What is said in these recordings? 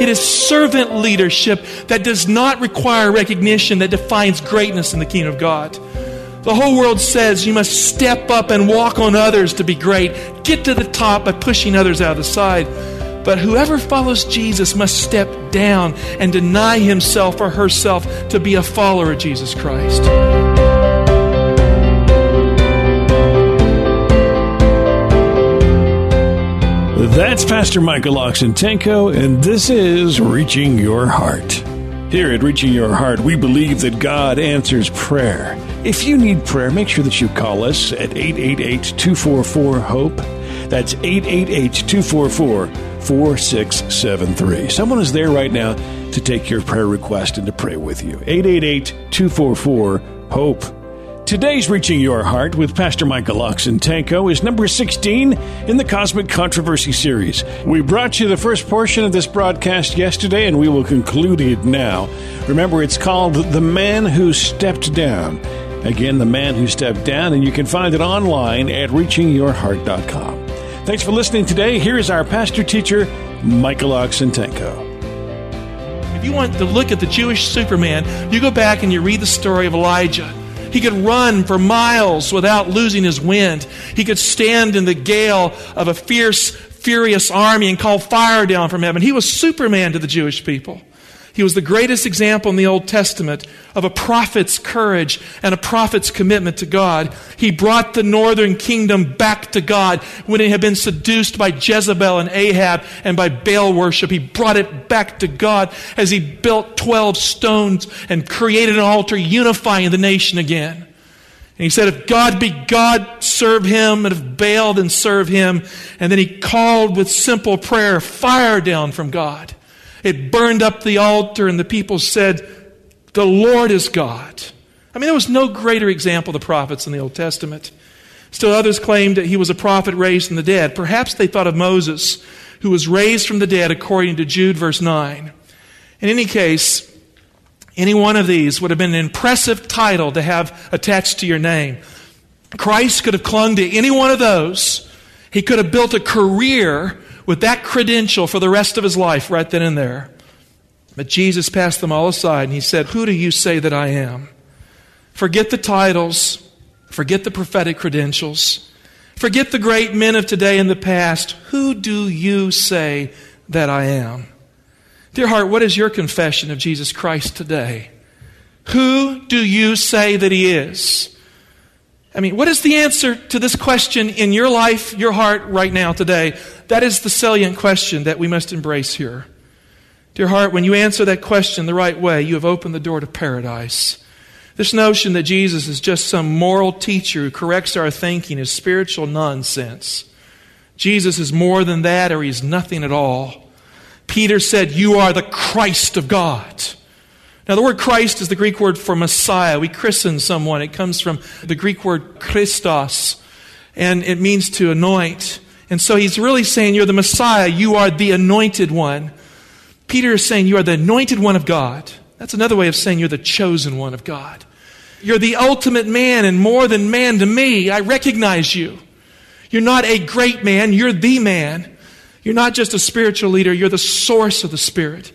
It is servant leadership that does not require recognition that defines greatness in the kingdom of God. The whole world says you must step up and walk on others to be great. Get to the top by pushing others out of the side. But whoever follows Jesus must step down and deny himself or herself to be a follower of Jesus Christ. That's Pastor Michael Oxentenko, and this is Reaching Your Heart. Here at Reaching Your Heart, we believe that God answers prayer. If you need prayer, make sure that you call us at 888 244 HOPE. That's 888 244 4673. Someone is there right now to take your prayer request and to pray with you. 888 244 HOPE. Today's Reaching Your Heart with Pastor Michael Oxentenko is number 16 in the Cosmic Controversy series. We brought you the first portion of this broadcast yesterday, and we will conclude it now. Remember, it's called The Man Who Stepped Down. Again, The Man Who Stepped Down, and you can find it online at reachingyourheart.com. Thanks for listening today. Here is our pastor teacher, Michael Oxentenko. If you want to look at the Jewish Superman, you go back and you read the story of Elijah. He could run for miles without losing his wind. He could stand in the gale of a fierce, furious army and call fire down from heaven. He was Superman to the Jewish people. He was the greatest example in the Old Testament of a prophet's courage and a prophet's commitment to God. He brought the northern kingdom back to God when it had been seduced by Jezebel and Ahab and by Baal worship. He brought it back to God as he built 12 stones and created an altar unifying the nation again. And he said, if God be God, serve him, and if Baal, then serve him. And then he called with simple prayer fire down from God. It burned up the altar, and the people said, The Lord is God. I mean, there was no greater example of the prophets in the Old Testament. Still, others claimed that he was a prophet raised from the dead. Perhaps they thought of Moses, who was raised from the dead according to Jude, verse 9. In any case, any one of these would have been an impressive title to have attached to your name. Christ could have clung to any one of those. He could have built a career with that credential for the rest of his life right then and there. But Jesus passed them all aside and he said, Who do you say that I am? Forget the titles, forget the prophetic credentials, forget the great men of today and the past. Who do you say that I am? Dear heart, what is your confession of Jesus Christ today? Who do you say that he is? I mean, what is the answer to this question in your life, your heart, right now, today? That is the salient question that we must embrace here. Dear heart, when you answer that question the right way, you have opened the door to paradise. This notion that Jesus is just some moral teacher who corrects our thinking is spiritual nonsense. Jesus is more than that, or he's nothing at all. Peter said, You are the Christ of God. Now, the word Christ is the Greek word for Messiah. We christen someone. It comes from the Greek word Christos, and it means to anoint. And so he's really saying, You're the Messiah. You are the anointed one. Peter is saying, You are the anointed one of God. That's another way of saying you're the chosen one of God. You're the ultimate man and more than man to me. I recognize you. You're not a great man, you're the man. You're not just a spiritual leader, you're the source of the Spirit.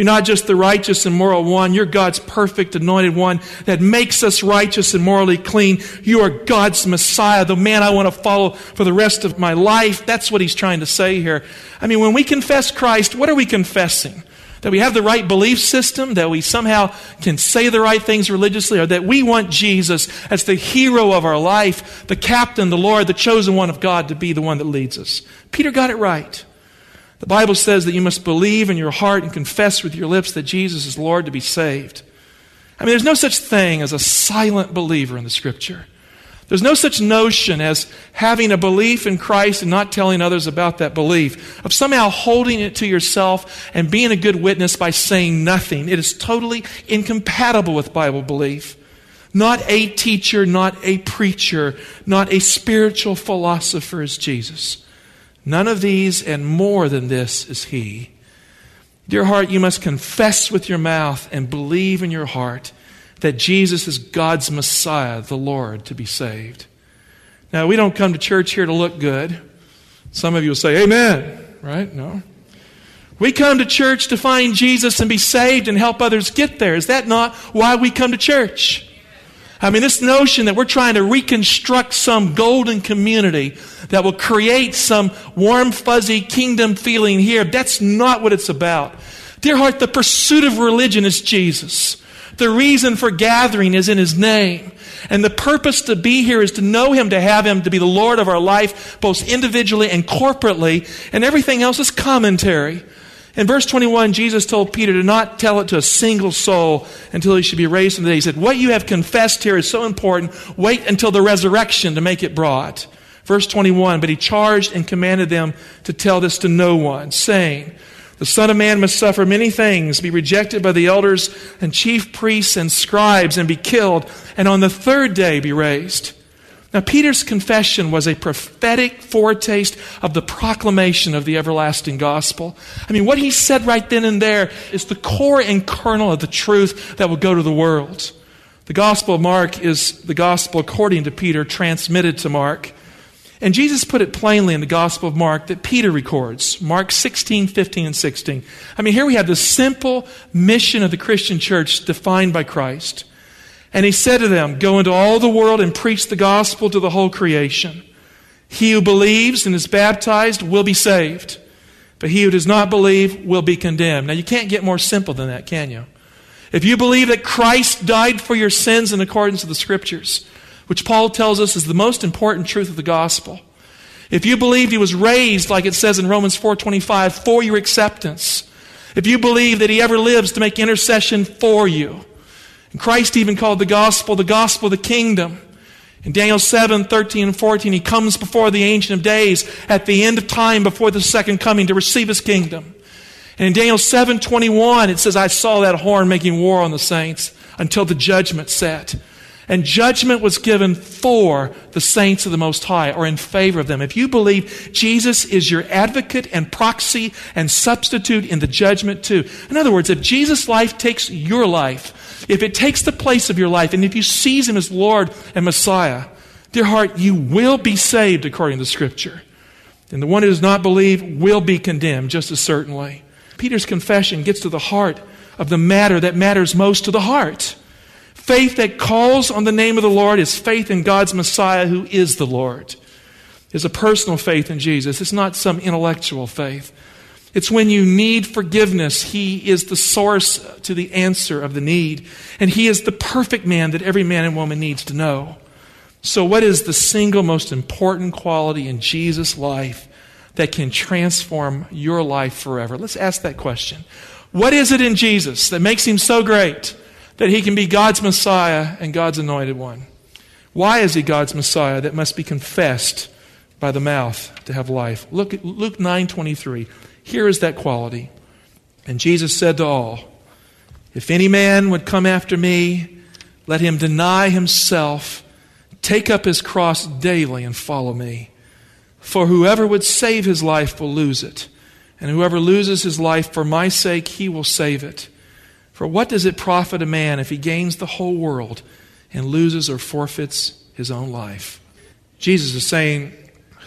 You're not just the righteous and moral one. You're God's perfect anointed one that makes us righteous and morally clean. You are God's Messiah, the man I want to follow for the rest of my life. That's what he's trying to say here. I mean, when we confess Christ, what are we confessing? That we have the right belief system, that we somehow can say the right things religiously, or that we want Jesus as the hero of our life, the captain, the Lord, the chosen one of God to be the one that leads us. Peter got it right. The Bible says that you must believe in your heart and confess with your lips that Jesus is Lord to be saved. I mean, there's no such thing as a silent believer in the Scripture. There's no such notion as having a belief in Christ and not telling others about that belief, of somehow holding it to yourself and being a good witness by saying nothing. It is totally incompatible with Bible belief. Not a teacher, not a preacher, not a spiritual philosopher is Jesus. None of these and more than this is He. Dear heart, you must confess with your mouth and believe in your heart that Jesus is God's Messiah, the Lord, to be saved. Now, we don't come to church here to look good. Some of you will say, Amen, right? No. We come to church to find Jesus and be saved and help others get there. Is that not why we come to church? I mean, this notion that we're trying to reconstruct some golden community that will create some warm, fuzzy kingdom feeling here, that's not what it's about. Dear heart, the pursuit of religion is Jesus. The reason for gathering is in His name. And the purpose to be here is to know Him, to have Him, to be the Lord of our life, both individually and corporately, and everything else is commentary. In verse 21, Jesus told Peter to not tell it to a single soul until he should be raised from the dead. He said, What you have confessed here is so important. Wait until the resurrection to make it broad. Verse 21, but he charged and commanded them to tell this to no one, saying, the Son of Man must suffer many things, be rejected by the elders and chief priests and scribes, and be killed, and on the third day be raised. Now, Peter's confession was a prophetic foretaste of the proclamation of the everlasting gospel. I mean, what he said right then and there is the core and kernel of the truth that will go to the world. The gospel of Mark is the gospel according to Peter, transmitted to Mark. And Jesus put it plainly in the Gospel of Mark that Peter records Mark 16, 15, and 16. I mean, here we have the simple mission of the Christian church defined by Christ. And he said to them, Go into all the world and preach the gospel to the whole creation. He who believes and is baptized will be saved, but he who does not believe will be condemned. Now, you can't get more simple than that, can you? If you believe that Christ died for your sins in accordance with the Scriptures, which Paul tells us is the most important truth of the gospel. If you believe he was raised, like it says in Romans 4.25, for your acceptance, if you believe that he ever lives to make intercession for you, and Christ even called the gospel the gospel of the kingdom. In Daniel 7, 13 and 14, he comes before the Ancient of Days at the end of time before the second coming to receive his kingdom. And in Daniel 7, 21, it says, I saw that horn making war on the saints until the judgment set. And judgment was given for the saints of the Most High or in favor of them. If you believe Jesus is your advocate and proxy and substitute in the judgment too. In other words, if Jesus' life takes your life, if it takes the place of your life, and if you seize him as Lord and Messiah, dear heart, you will be saved according to Scripture. And the one who does not believe will be condemned just as certainly. Peter's confession gets to the heart of the matter that matters most to the heart. Faith that calls on the name of the Lord is faith in God's Messiah, who is the Lord. It's a personal faith in Jesus. It's not some intellectual faith. It's when you need forgiveness, He is the source to the answer of the need. And He is the perfect man that every man and woman needs to know. So, what is the single most important quality in Jesus' life that can transform your life forever? Let's ask that question. What is it in Jesus that makes Him so great? that he can be God's Messiah and God's anointed one. Why is he God's Messiah that must be confessed by the mouth to have life? Look at Luke 9:23. Here is that quality. And Jesus said to all, If any man would come after me, let him deny himself, take up his cross daily and follow me. For whoever would save his life will lose it, and whoever loses his life for my sake, he will save it. For what does it profit a man if he gains the whole world and loses or forfeits his own life? Jesus is saying,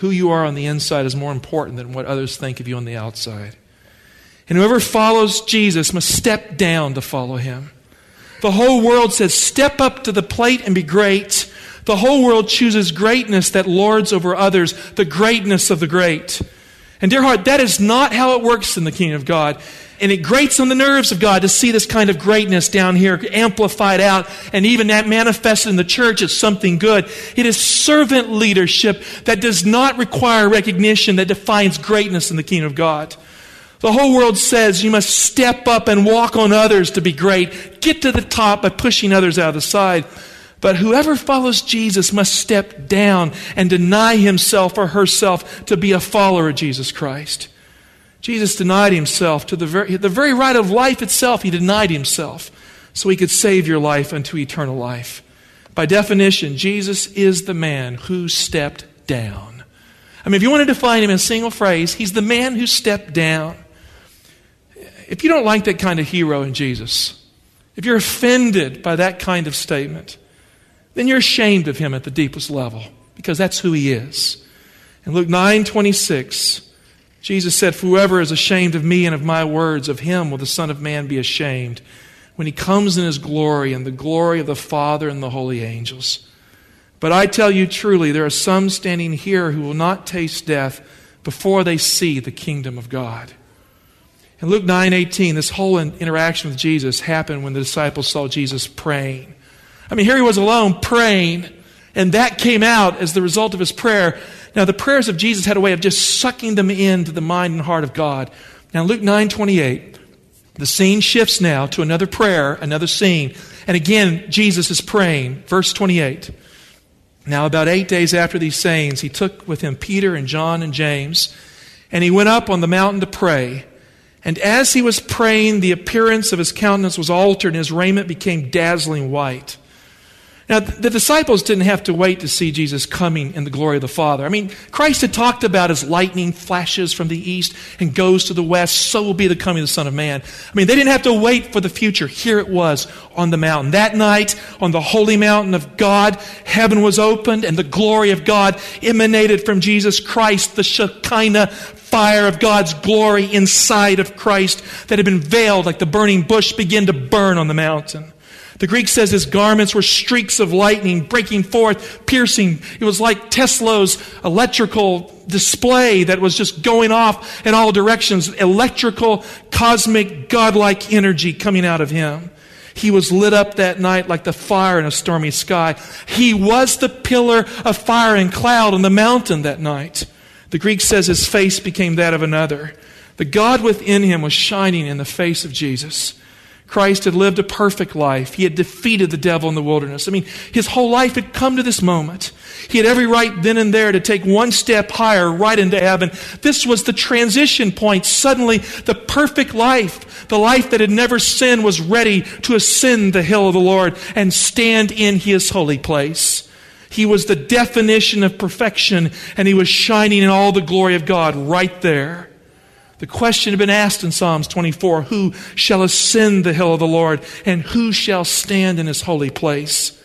who you are on the inside is more important than what others think of you on the outside. And whoever follows Jesus must step down to follow him. The whole world says, step up to the plate and be great. The whole world chooses greatness that lords over others, the greatness of the great. And dear heart, that is not how it works in the kingdom of God. And it grates on the nerves of God to see this kind of greatness down here amplified out and even that manifested in the church as something good. It is servant leadership that does not require recognition that defines greatness in the kingdom of God. The whole world says you must step up and walk on others to be great. Get to the top by pushing others out of the side. But whoever follows Jesus must step down and deny himself or herself to be a follower of Jesus Christ. Jesus denied himself to the very, the very right of life itself. He denied himself so he could save your life unto eternal life. By definition, Jesus is the man who stepped down. I mean, if you want to define him in a single phrase, he's the man who stepped down. If you don't like that kind of hero in Jesus, if you're offended by that kind of statement, then you're ashamed of him at the deepest level because that's who he is. In Luke 9 26, Jesus said, Whoever is ashamed of me and of my words, of him will the Son of Man be ashamed when he comes in his glory and the glory of the Father and the holy angels. But I tell you truly, there are some standing here who will not taste death before they see the kingdom of God. In Luke 9:18, this whole interaction with Jesus happened when the disciples saw Jesus praying. I mean, here he was alone praying, and that came out as the result of his prayer. Now, the prayers of Jesus had a way of just sucking them into the mind and heart of God. Now, Luke 9 28, the scene shifts now to another prayer, another scene. And again, Jesus is praying. Verse 28. Now, about eight days after these sayings, he took with him Peter and John and James, and he went up on the mountain to pray. And as he was praying, the appearance of his countenance was altered, and his raiment became dazzling white. Now, the disciples didn't have to wait to see Jesus coming in the glory of the Father. I mean, Christ had talked about as lightning flashes from the east and goes to the west, so will be the coming of the Son of Man. I mean, they didn't have to wait for the future. Here it was on the mountain. That night, on the holy mountain of God, heaven was opened and the glory of God emanated from Jesus Christ, the Shekinah fire of God's glory inside of Christ that had been veiled like the burning bush began to burn on the mountain. The Greek says his garments were streaks of lightning breaking forth, piercing. It was like Tesla's electrical display that was just going off in all directions. Electrical, cosmic, godlike energy coming out of him. He was lit up that night like the fire in a stormy sky. He was the pillar of fire and cloud on the mountain that night. The Greek says his face became that of another. The God within him was shining in the face of Jesus. Christ had lived a perfect life. He had defeated the devil in the wilderness. I mean, his whole life had come to this moment. He had every right then and there to take one step higher right into heaven. This was the transition point. Suddenly, the perfect life, the life that had never sinned, was ready to ascend the hill of the Lord and stand in his holy place. He was the definition of perfection, and he was shining in all the glory of God right there. The question had been asked in Psalms 24 Who shall ascend the hill of the Lord, and who shall stand in his holy place?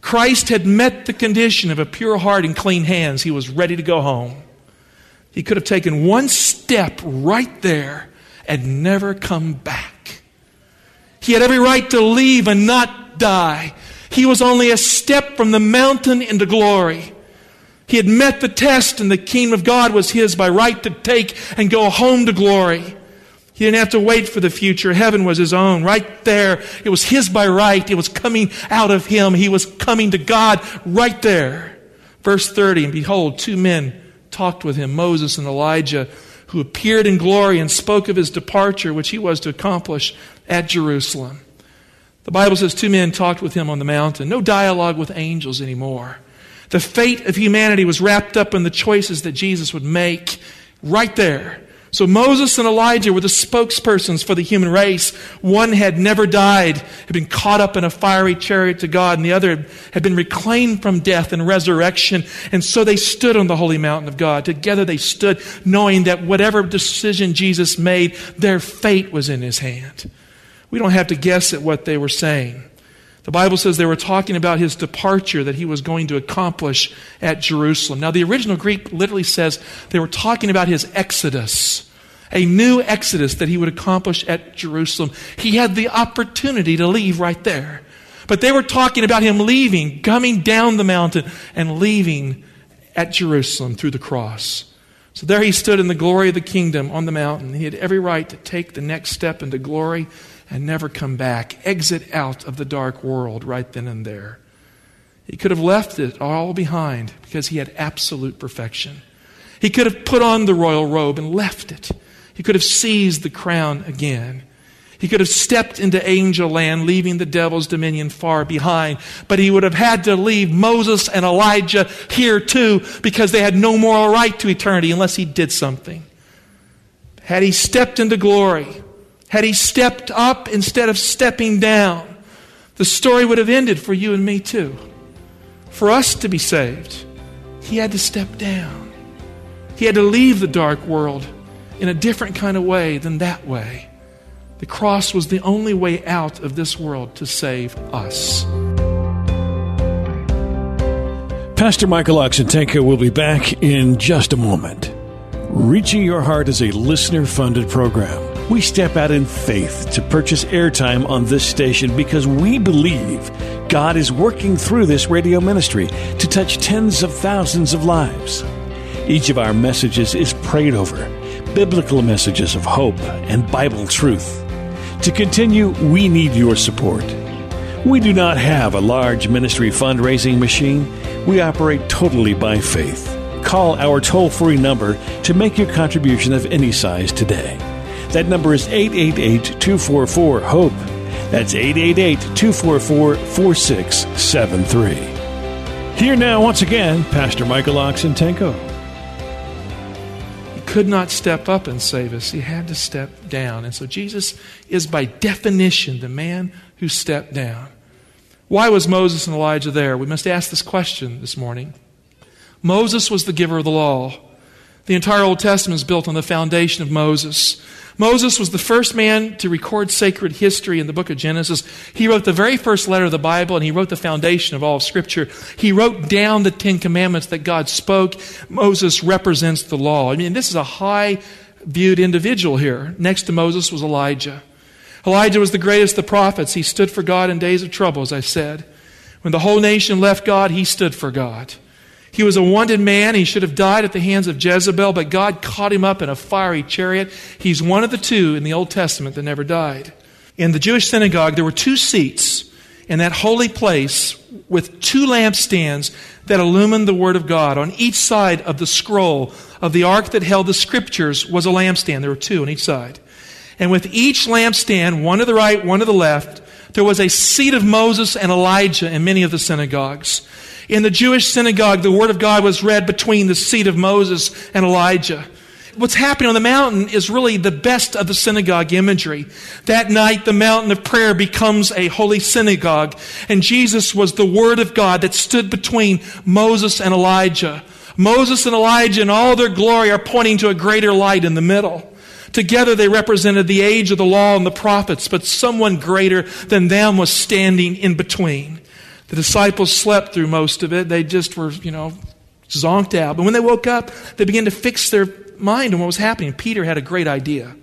Christ had met the condition of a pure heart and clean hands. He was ready to go home. He could have taken one step right there and never come back. He had every right to leave and not die. He was only a step from the mountain into glory. He had met the test, and the kingdom of God was his by right to take and go home to glory. He didn't have to wait for the future. Heaven was his own. Right there. It was his by right. It was coming out of him. He was coming to God right there. Verse 30 And behold, two men talked with him, Moses and Elijah, who appeared in glory and spoke of his departure, which he was to accomplish at Jerusalem. The Bible says two men talked with him on the mountain. No dialogue with angels anymore. The fate of humanity was wrapped up in the choices that Jesus would make right there. So Moses and Elijah were the spokespersons for the human race. One had never died, had been caught up in a fiery chariot to God, and the other had been reclaimed from death and resurrection. And so they stood on the holy mountain of God. Together they stood, knowing that whatever decision Jesus made, their fate was in his hand. We don't have to guess at what they were saying. The Bible says they were talking about his departure that he was going to accomplish at Jerusalem. Now, the original Greek literally says they were talking about his exodus, a new exodus that he would accomplish at Jerusalem. He had the opportunity to leave right there. But they were talking about him leaving, coming down the mountain, and leaving at Jerusalem through the cross. So there he stood in the glory of the kingdom on the mountain. He had every right to take the next step into glory and never come back, exit out of the dark world right then and there. He could have left it all behind because he had absolute perfection. He could have put on the royal robe and left it. He could have seized the crown again. He could have stepped into angel land, leaving the devil's dominion far behind. But he would have had to leave Moses and Elijah here too, because they had no moral right to eternity unless he did something. Had he stepped into glory, had he stepped up instead of stepping down, the story would have ended for you and me too. For us to be saved, he had to step down. He had to leave the dark world in a different kind of way than that way. The cross was the only way out of this world to save us. Pastor Michael Oxentenko will be back in just a moment. Reaching Your Heart is a listener funded program. We step out in faith to purchase airtime on this station because we believe God is working through this radio ministry to touch tens of thousands of lives. Each of our messages is prayed over, biblical messages of hope and Bible truth. To continue, we need your support. We do not have a large ministry fundraising machine. We operate totally by faith. Call our toll free number to make your contribution of any size today. That number is 888 244 HOPE. That's 888 244 4673. Here now, once again, Pastor Michael Oxentenko could not step up and save us. He had to step down. And so Jesus is, by definition, the man who stepped down. Why was Moses and Elijah there? We must ask this question this morning. Moses was the giver of the law. The entire Old Testament is built on the foundation of Moses. Moses was the first man to record sacred history in the book of Genesis. He wrote the very first letter of the Bible and he wrote the foundation of all of Scripture. He wrote down the Ten Commandments that God spoke. Moses represents the law. I mean, this is a high viewed individual here. Next to Moses was Elijah. Elijah was the greatest of the prophets. He stood for God in days of trouble, as I said. When the whole nation left God, he stood for God. He was a wanted man. He should have died at the hands of Jezebel, but God caught him up in a fiery chariot. He's one of the two in the Old Testament that never died. In the Jewish synagogue, there were two seats in that holy place with two lampstands that illumined the Word of God. On each side of the scroll of the ark that held the Scriptures was a lampstand. There were two on each side. And with each lampstand, one to the right, one to the left, there was a seat of Moses and Elijah in many of the synagogues. In the Jewish synagogue, the Word of God was read between the seat of Moses and Elijah. What's happening on the mountain is really the best of the synagogue imagery. That night, the mountain of prayer becomes a holy synagogue, and Jesus was the Word of God that stood between Moses and Elijah. Moses and Elijah in all their glory are pointing to a greater light in the middle. Together they represented the age of the law and the prophets, but someone greater than them was standing in between. The disciples slept through most of it. They just were, you know, zonked out. But when they woke up, they began to fix their mind on what was happening. Peter had a great idea.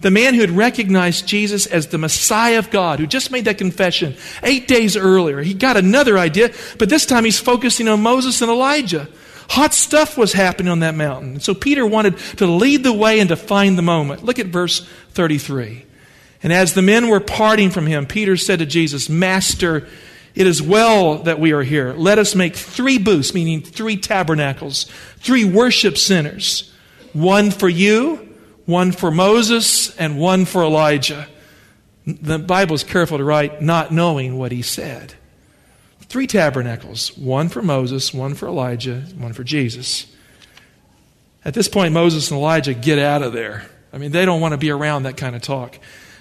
The man who had recognized Jesus as the Messiah of God, who just made that confession eight days earlier, he got another idea, but this time he's focusing on Moses and Elijah. Hot stuff was happening on that mountain. So Peter wanted to lead the way and to find the moment. Look at verse 33. And as the men were parting from him, Peter said to Jesus, Master, it is well that we are here. Let us make three booths, meaning three tabernacles, three worship centers one for you, one for Moses, and one for Elijah. The Bible is careful to write, not knowing what he said. Three tabernacles one for Moses, one for Elijah, one for Jesus. At this point, Moses and Elijah get out of there. I mean, they don't want to be around that kind of talk.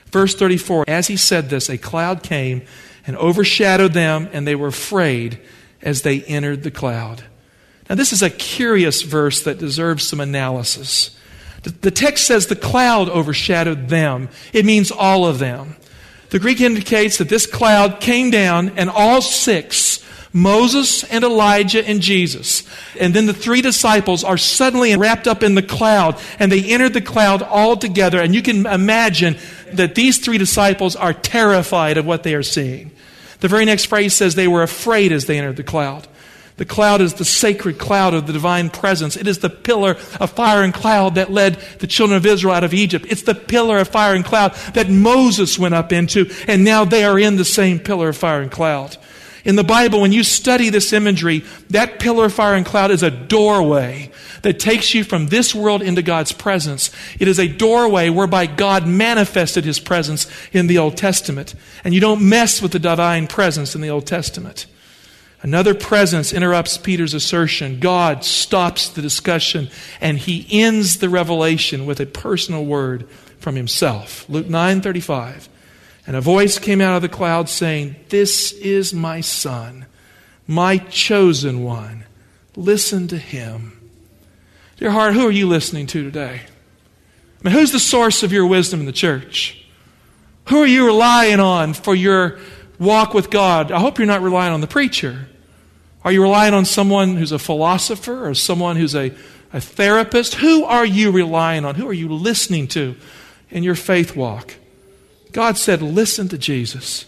Verse 34 As he said this, a cloud came and overshadowed them, and they were afraid as they entered the cloud. Now, this is a curious verse that deserves some analysis. The text says the cloud overshadowed them, it means all of them. The Greek indicates that this cloud came down, and all six Moses and Elijah and Jesus. And then the three disciples are suddenly wrapped up in the cloud and they entered the cloud all together. And you can imagine that these three disciples are terrified of what they are seeing. The very next phrase says they were afraid as they entered the cloud. The cloud is the sacred cloud of the divine presence. It is the pillar of fire and cloud that led the children of Israel out of Egypt. It's the pillar of fire and cloud that Moses went up into, and now they are in the same pillar of fire and cloud. In the Bible, when you study this imagery, that pillar of fire and cloud is a doorway that takes you from this world into God's presence. It is a doorway whereby God manifested his presence in the Old Testament. And you don't mess with the divine presence in the Old Testament. Another presence interrupts Peter's assertion. God stops the discussion and he ends the revelation with a personal word from himself. Luke 9:35. And a voice came out of the cloud saying, "This is my son, my chosen one. Listen to him." Dear heart, who are you listening to today? I mean, who's the source of your wisdom in the church? Who are you relying on for your walk with God? I hope you're not relying on the preacher. Are you relying on someone who's a philosopher or someone who's a, a therapist? Who are you relying on? Who are you listening to in your faith walk? God said, listen to Jesus.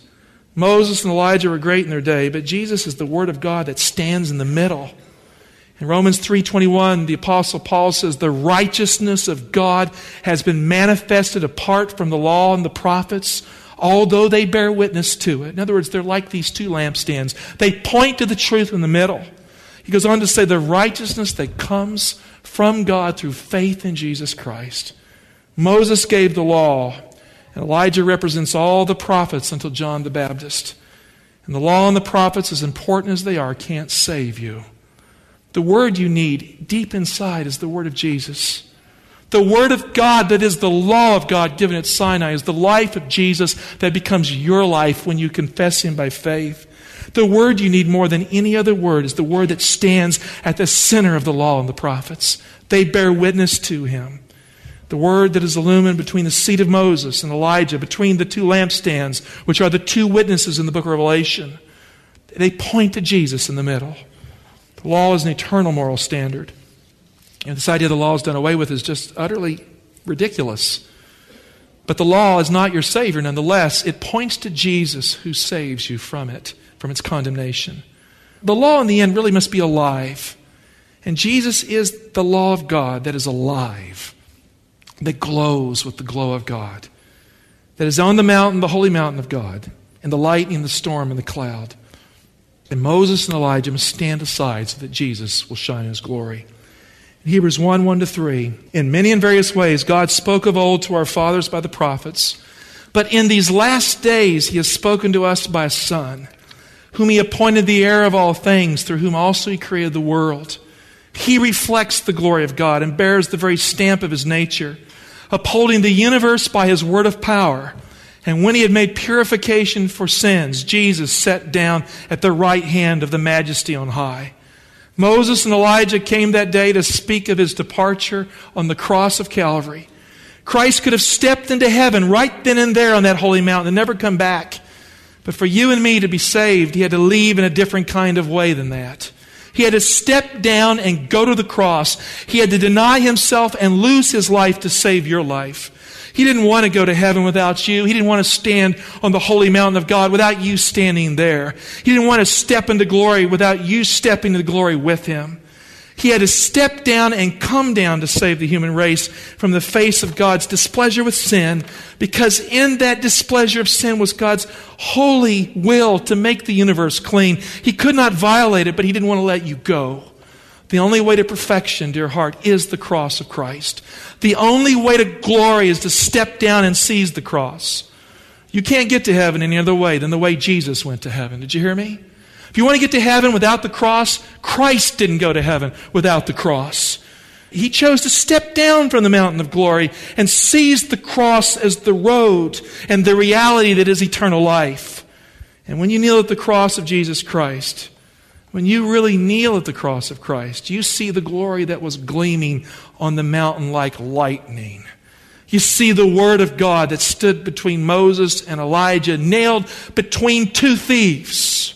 Moses and Elijah were great in their day, but Jesus is the Word of God that stands in the middle. In Romans 3:21, the apostle Paul says the righteousness of God has been manifested apart from the law and the prophets although they bear witness to it. In other words, they're like these two lampstands. They point to the truth in the middle. He goes on to say the righteousness that comes from God through faith in Jesus Christ. Moses gave the law, and Elijah represents all the prophets until John the Baptist. And the law and the prophets, as important as they are, can't save you. The word you need deep inside is the word of Jesus. The Word of God, that is the law of God given at Sinai, is the life of Jesus that becomes your life when you confess Him by faith. The word you need more than any other word is the word that stands at the center of the law and the prophets. They bear witness to Him. The word that is illumined between the seat of Moses and Elijah, between the two lampstands, which are the two witnesses in the book of Revelation. They point to Jesus in the middle. The law is an eternal moral standard. And this idea the law is done away with is just utterly ridiculous. But the law is not your Savior nonetheless. It points to Jesus who saves you from it, from its condemnation. The law in the end really must be alive. And Jesus is the law of God that is alive, that glows with the glow of God, that is on the mountain, the holy mountain of God, and the lightning, the storm, and the cloud. And Moses and Elijah must stand aside so that Jesus will shine in his glory. Hebrews 1 1 to 3. In many and various ways, God spoke of old to our fathers by the prophets. But in these last days, He has spoken to us by a Son, whom He appointed the heir of all things, through whom also He created the world. He reflects the glory of God and bears the very stamp of His nature, upholding the universe by His word of power. And when He had made purification for sins, Jesus sat down at the right hand of the Majesty on high. Moses and Elijah came that day to speak of his departure on the cross of Calvary. Christ could have stepped into heaven right then and there on that holy mountain and never come back. But for you and me to be saved, he had to leave in a different kind of way than that. He had to step down and go to the cross. He had to deny himself and lose his life to save your life. He didn't want to go to heaven without you. He didn't want to stand on the holy mountain of God without you standing there. He didn't want to step into glory without you stepping into glory with him. He had to step down and come down to save the human race from the face of God's displeasure with sin, because in that displeasure of sin was God's holy will to make the universe clean. He could not violate it, but He didn't want to let you go. The only way to perfection, dear heart, is the cross of Christ. The only way to glory is to step down and seize the cross. You can't get to heaven any other way than the way Jesus went to heaven. Did you hear me? If you want to get to heaven without the cross, Christ didn't go to heaven without the cross. He chose to step down from the mountain of glory and seize the cross as the road and the reality that is eternal life. And when you kneel at the cross of Jesus Christ, when you really kneel at the cross of Christ, you see the glory that was gleaming on the mountain like lightning. You see the Word of God that stood between Moses and Elijah, nailed between two thieves.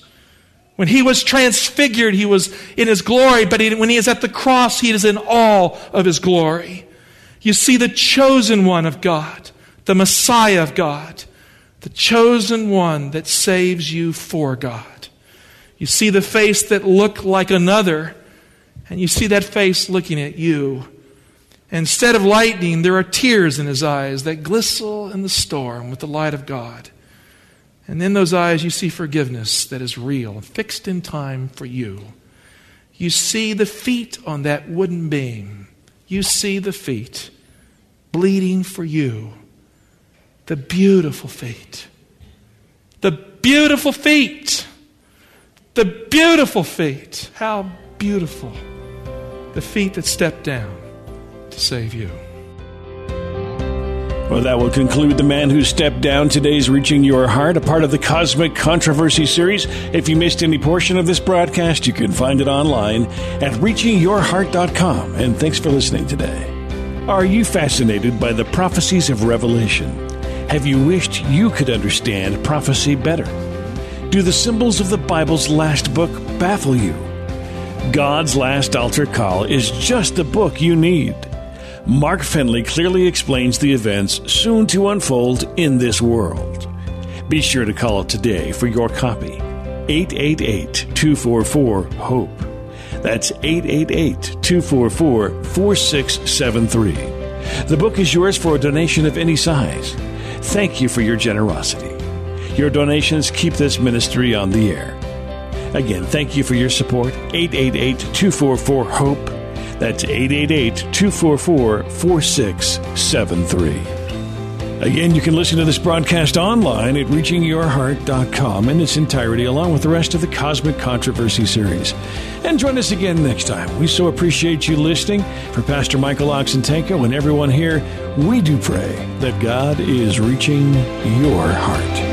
When he was transfigured, he was in his glory, but when he is at the cross, he is in all of his glory. You see the chosen one of God, the Messiah of God, the chosen one that saves you for God. You see the face that looked like another, and you see that face looking at you. Instead of lightning, there are tears in his eyes that glisten in the storm with the light of God. And in those eyes, you see forgiveness that is real, fixed in time for you. You see the feet on that wooden beam. You see the feet bleeding for you. The beautiful feet. The beautiful feet. The beautiful feet. How beautiful. The feet that stepped down to save you. Well, that will conclude The Man Who Stepped Down today's Reaching Your Heart, a part of the Cosmic Controversy series. If you missed any portion of this broadcast, you can find it online at reachingyourheart.com. And thanks for listening today. Are you fascinated by the prophecies of Revelation? Have you wished you could understand prophecy better? Do the symbols of the Bible's last book baffle you? God's Last Altar Call is just the book you need. Mark Finley clearly explains the events soon to unfold in this world. Be sure to call today for your copy. 888 244 HOPE. That's 888 244 4673. The book is yours for a donation of any size. Thank you for your generosity. Your donations keep this ministry on the air. Again, thank you for your support. 888 244 HOPE. That's 888 244 4673. Again, you can listen to this broadcast online at reachingyourheart.com in its entirety, along with the rest of the Cosmic Controversy series. And join us again next time. We so appreciate you listening. For Pastor Michael Oxentenko and everyone here, we do pray that God is reaching your heart.